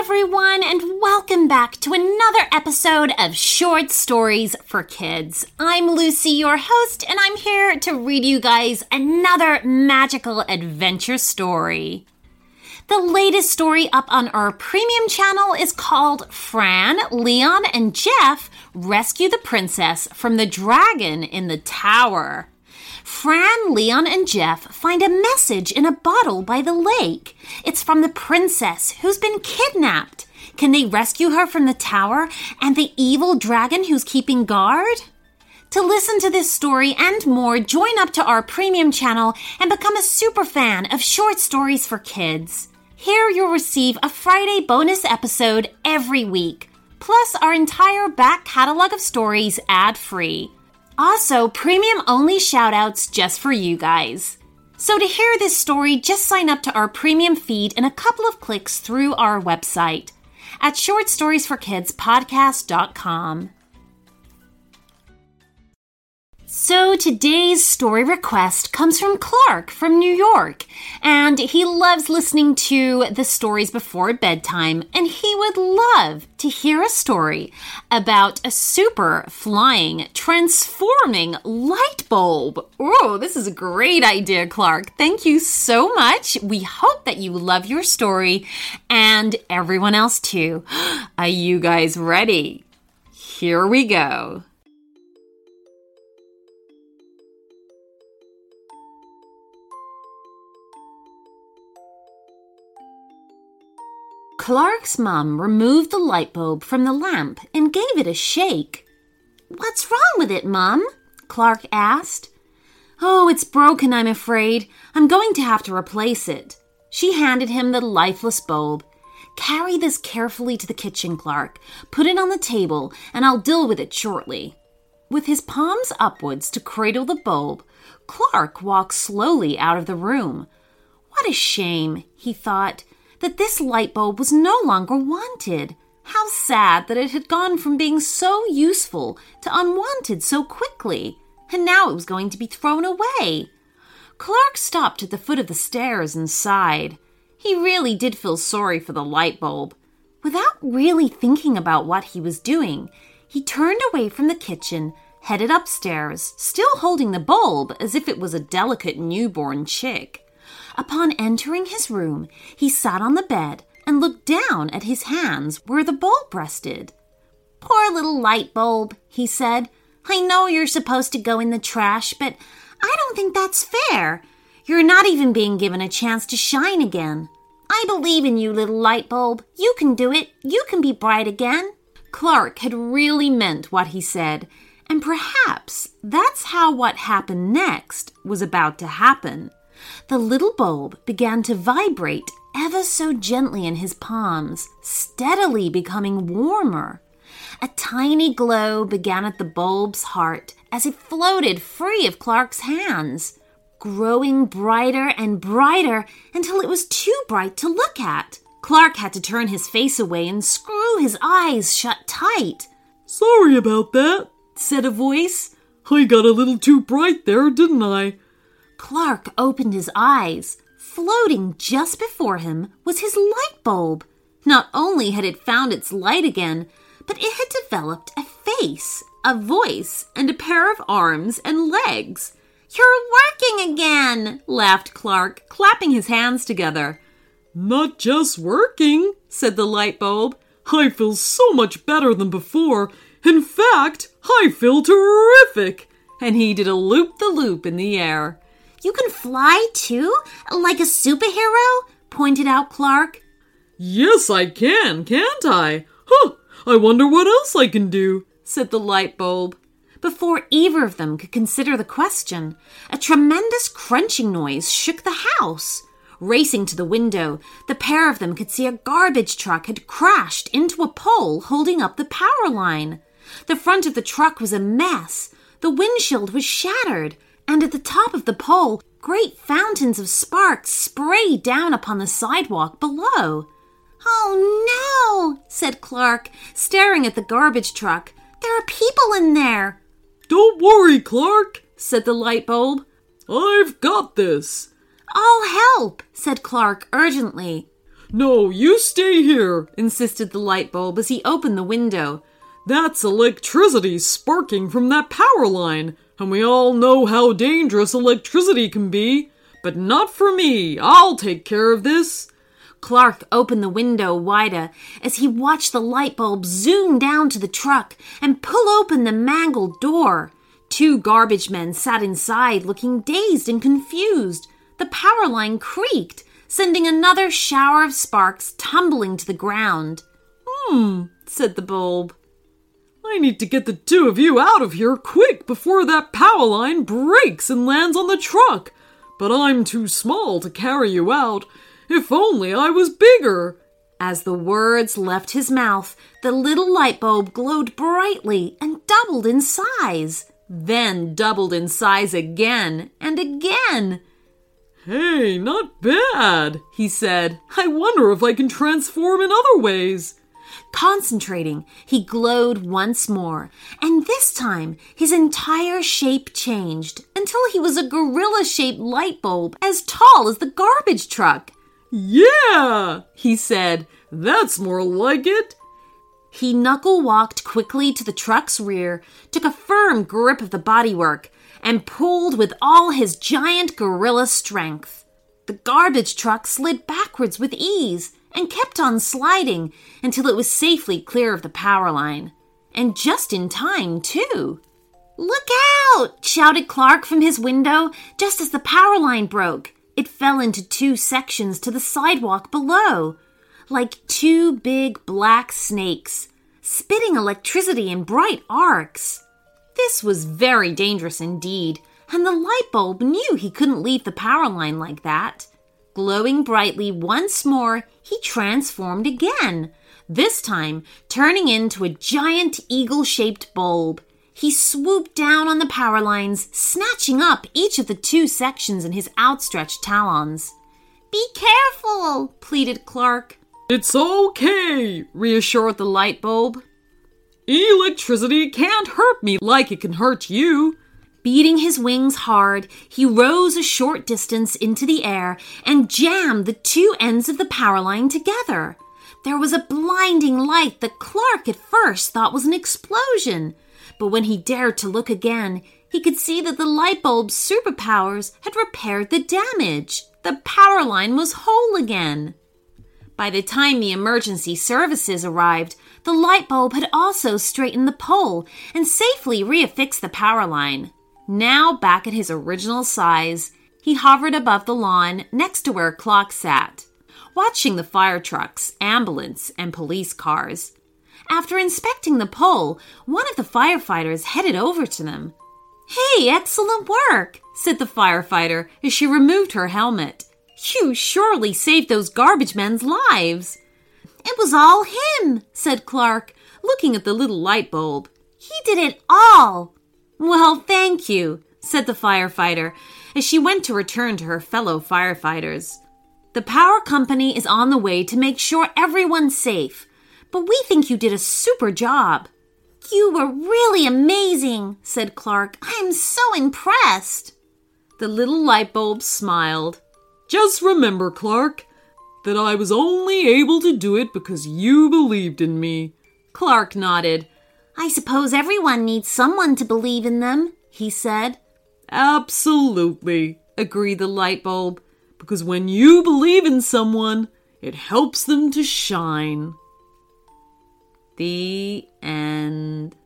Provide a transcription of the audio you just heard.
everyone, and welcome back to another episode of Short Stories for Kids. I'm Lucy, your host, and I'm here to read you guys another magical adventure story. The latest story up on our premium channel is called Fran, Leon, and Jeff Rescue the Princess from the Dragon in the Tower. Fran, Leon, and Jeff find a message in a bottle by the lake. It's from the princess who's been kidnapped. Can they rescue her from the tower and the evil dragon who's keeping guard? To listen to this story and more, join up to our premium channel and become a super fan of short stories for kids. Here you'll receive a Friday bonus episode every week, plus our entire back catalog of stories ad free. Also, premium only shoutouts just for you guys. So, to hear this story, just sign up to our premium feed in a couple of clicks through our website at shortstoriesforkidspodcast.com. So today's story request comes from Clark from New York, and he loves listening to the stories before bedtime, and he would love to hear a story about a super flying, transforming light bulb. Oh, this is a great idea, Clark. Thank you so much. We hope that you love your story and everyone else too. Are you guys ready? Here we go. Clark's mum removed the light bulb from the lamp and gave it a shake. What's wrong with it, Mum? Clark asked. Oh, it's broken, I'm afraid. I'm going to have to replace it. She handed him the lifeless bulb. Carry this carefully to the kitchen, Clark. Put it on the table, and I'll deal with it shortly. With his palms upwards to cradle the bulb, Clark walked slowly out of the room. What a shame, he thought that this light bulb was no longer wanted. How sad that it had gone from being so useful to unwanted so quickly, and now it was going to be thrown away. Clark stopped at the foot of the stairs and sighed. He really did feel sorry for the light bulb. Without really thinking about what he was doing, he turned away from the kitchen, headed upstairs, still holding the bulb as if it was a delicate newborn chick. Upon entering his room, he sat on the bed and looked down at his hands where the bulb rested. Poor little light bulb, he said. I know you're supposed to go in the trash, but I don't think that's fair. You're not even being given a chance to shine again. I believe in you, little light bulb. You can do it. You can be bright again. Clark had really meant what he said, and perhaps that's how what happened next was about to happen. The little bulb began to vibrate ever so gently in his palms, steadily becoming warmer. A tiny glow began at the bulb's heart as it floated free of Clark's hands, growing brighter and brighter until it was too bright to look at. Clark had to turn his face away and screw his eyes shut tight. Sorry about that, said a voice. I got a little too bright there, didn't I? Clark opened his eyes. Floating just before him was his light bulb. Not only had it found its light again, but it had developed a face, a voice, and a pair of arms and legs. You're working again, laughed Clark, clapping his hands together. Not just working, said the light bulb. I feel so much better than before. In fact, I feel terrific. And he did a loop the loop in the air. You can fly too? Like a superhero? pointed out Clark. Yes, I can, can't I? Huh, I wonder what else I can do, said the light bulb. Before either of them could consider the question, a tremendous crunching noise shook the house. Racing to the window, the pair of them could see a garbage truck had crashed into a pole holding up the power line. The front of the truck was a mess. The windshield was shattered and at the top of the pole, great fountains of sparks sprayed down upon the sidewalk below. Oh no, said Clark, staring at the garbage truck. There are people in there. Don't worry, Clark, said the light bulb. I've got this. I'll help, said Clark urgently. No, you stay here, insisted the light bulb as he opened the window. That's electricity sparking from that power line, and we all know how dangerous electricity can be. But not for me. I'll take care of this. Clark opened the window wider as he watched the light bulb zoom down to the truck and pull open the mangled door. Two garbage men sat inside looking dazed and confused. The power line creaked, sending another shower of sparks tumbling to the ground. Hmm, said the bulb. I need to get the two of you out of here quick before that power line breaks and lands on the truck. But I'm too small to carry you out. If only I was bigger. As the words left his mouth, the little light bulb glowed brightly and doubled in size, then doubled in size again and again. Hey, not bad, he said. I wonder if I can transform in other ways. Concentrating, he glowed once more, and this time his entire shape changed until he was a gorilla shaped light bulb as tall as the garbage truck. Yeah, he said. That's more like it. He knuckle walked quickly to the truck's rear, took a firm grip of the bodywork, and pulled with all his giant gorilla strength. The garbage truck slid backwards with ease and kept on sliding until it was safely clear of the power line. And just in time, too. Look out! shouted Clark from his window just as the power line broke. It fell into two sections to the sidewalk below, like two big black snakes, spitting electricity in bright arcs. This was very dangerous indeed, and the light bulb knew he couldn't leave the power line like that. Glowing brightly once more, he transformed again, this time turning into a giant eagle shaped bulb he swooped down on the power lines, snatching up each of the two sections in his outstretched talons. Be careful, pleaded Clark. It's okay, reassured the light bulb. Electricity can't hurt me like it can hurt you. Beating his wings hard, he rose a short distance into the air and jammed the two ends of the power line together. There was a blinding light that Clark at first thought was an explosion but when he dared to look again, he could see that the light bulb's superpowers had repaired the damage. The power line was whole again. By the time the emergency services arrived, the light bulb had also straightened the pole and safely reaffixed the power line. Now back at his original size, he hovered above the lawn next to where Clark sat, watching the fire trucks, ambulance, and police cars. After inspecting the pole, one of the firefighters headed over to them. Hey, excellent work, said the firefighter as she removed her helmet. You surely saved those garbage men's lives. It was all him, said Clark, looking at the little light bulb. He did it all. Well, thank you, said the firefighter as she went to return to her fellow firefighters. The power company is on the way to make sure everyone's safe but we think you did a super job. You were really amazing, said Clark. I'm so impressed. The little light bulb smiled. Just remember, Clark, that I was only able to do it because you believed in me. Clark nodded. I suppose everyone needs someone to believe in them, he said. Absolutely, agreed the light bulb, because when you believe in someone, it helps them to shine. The end.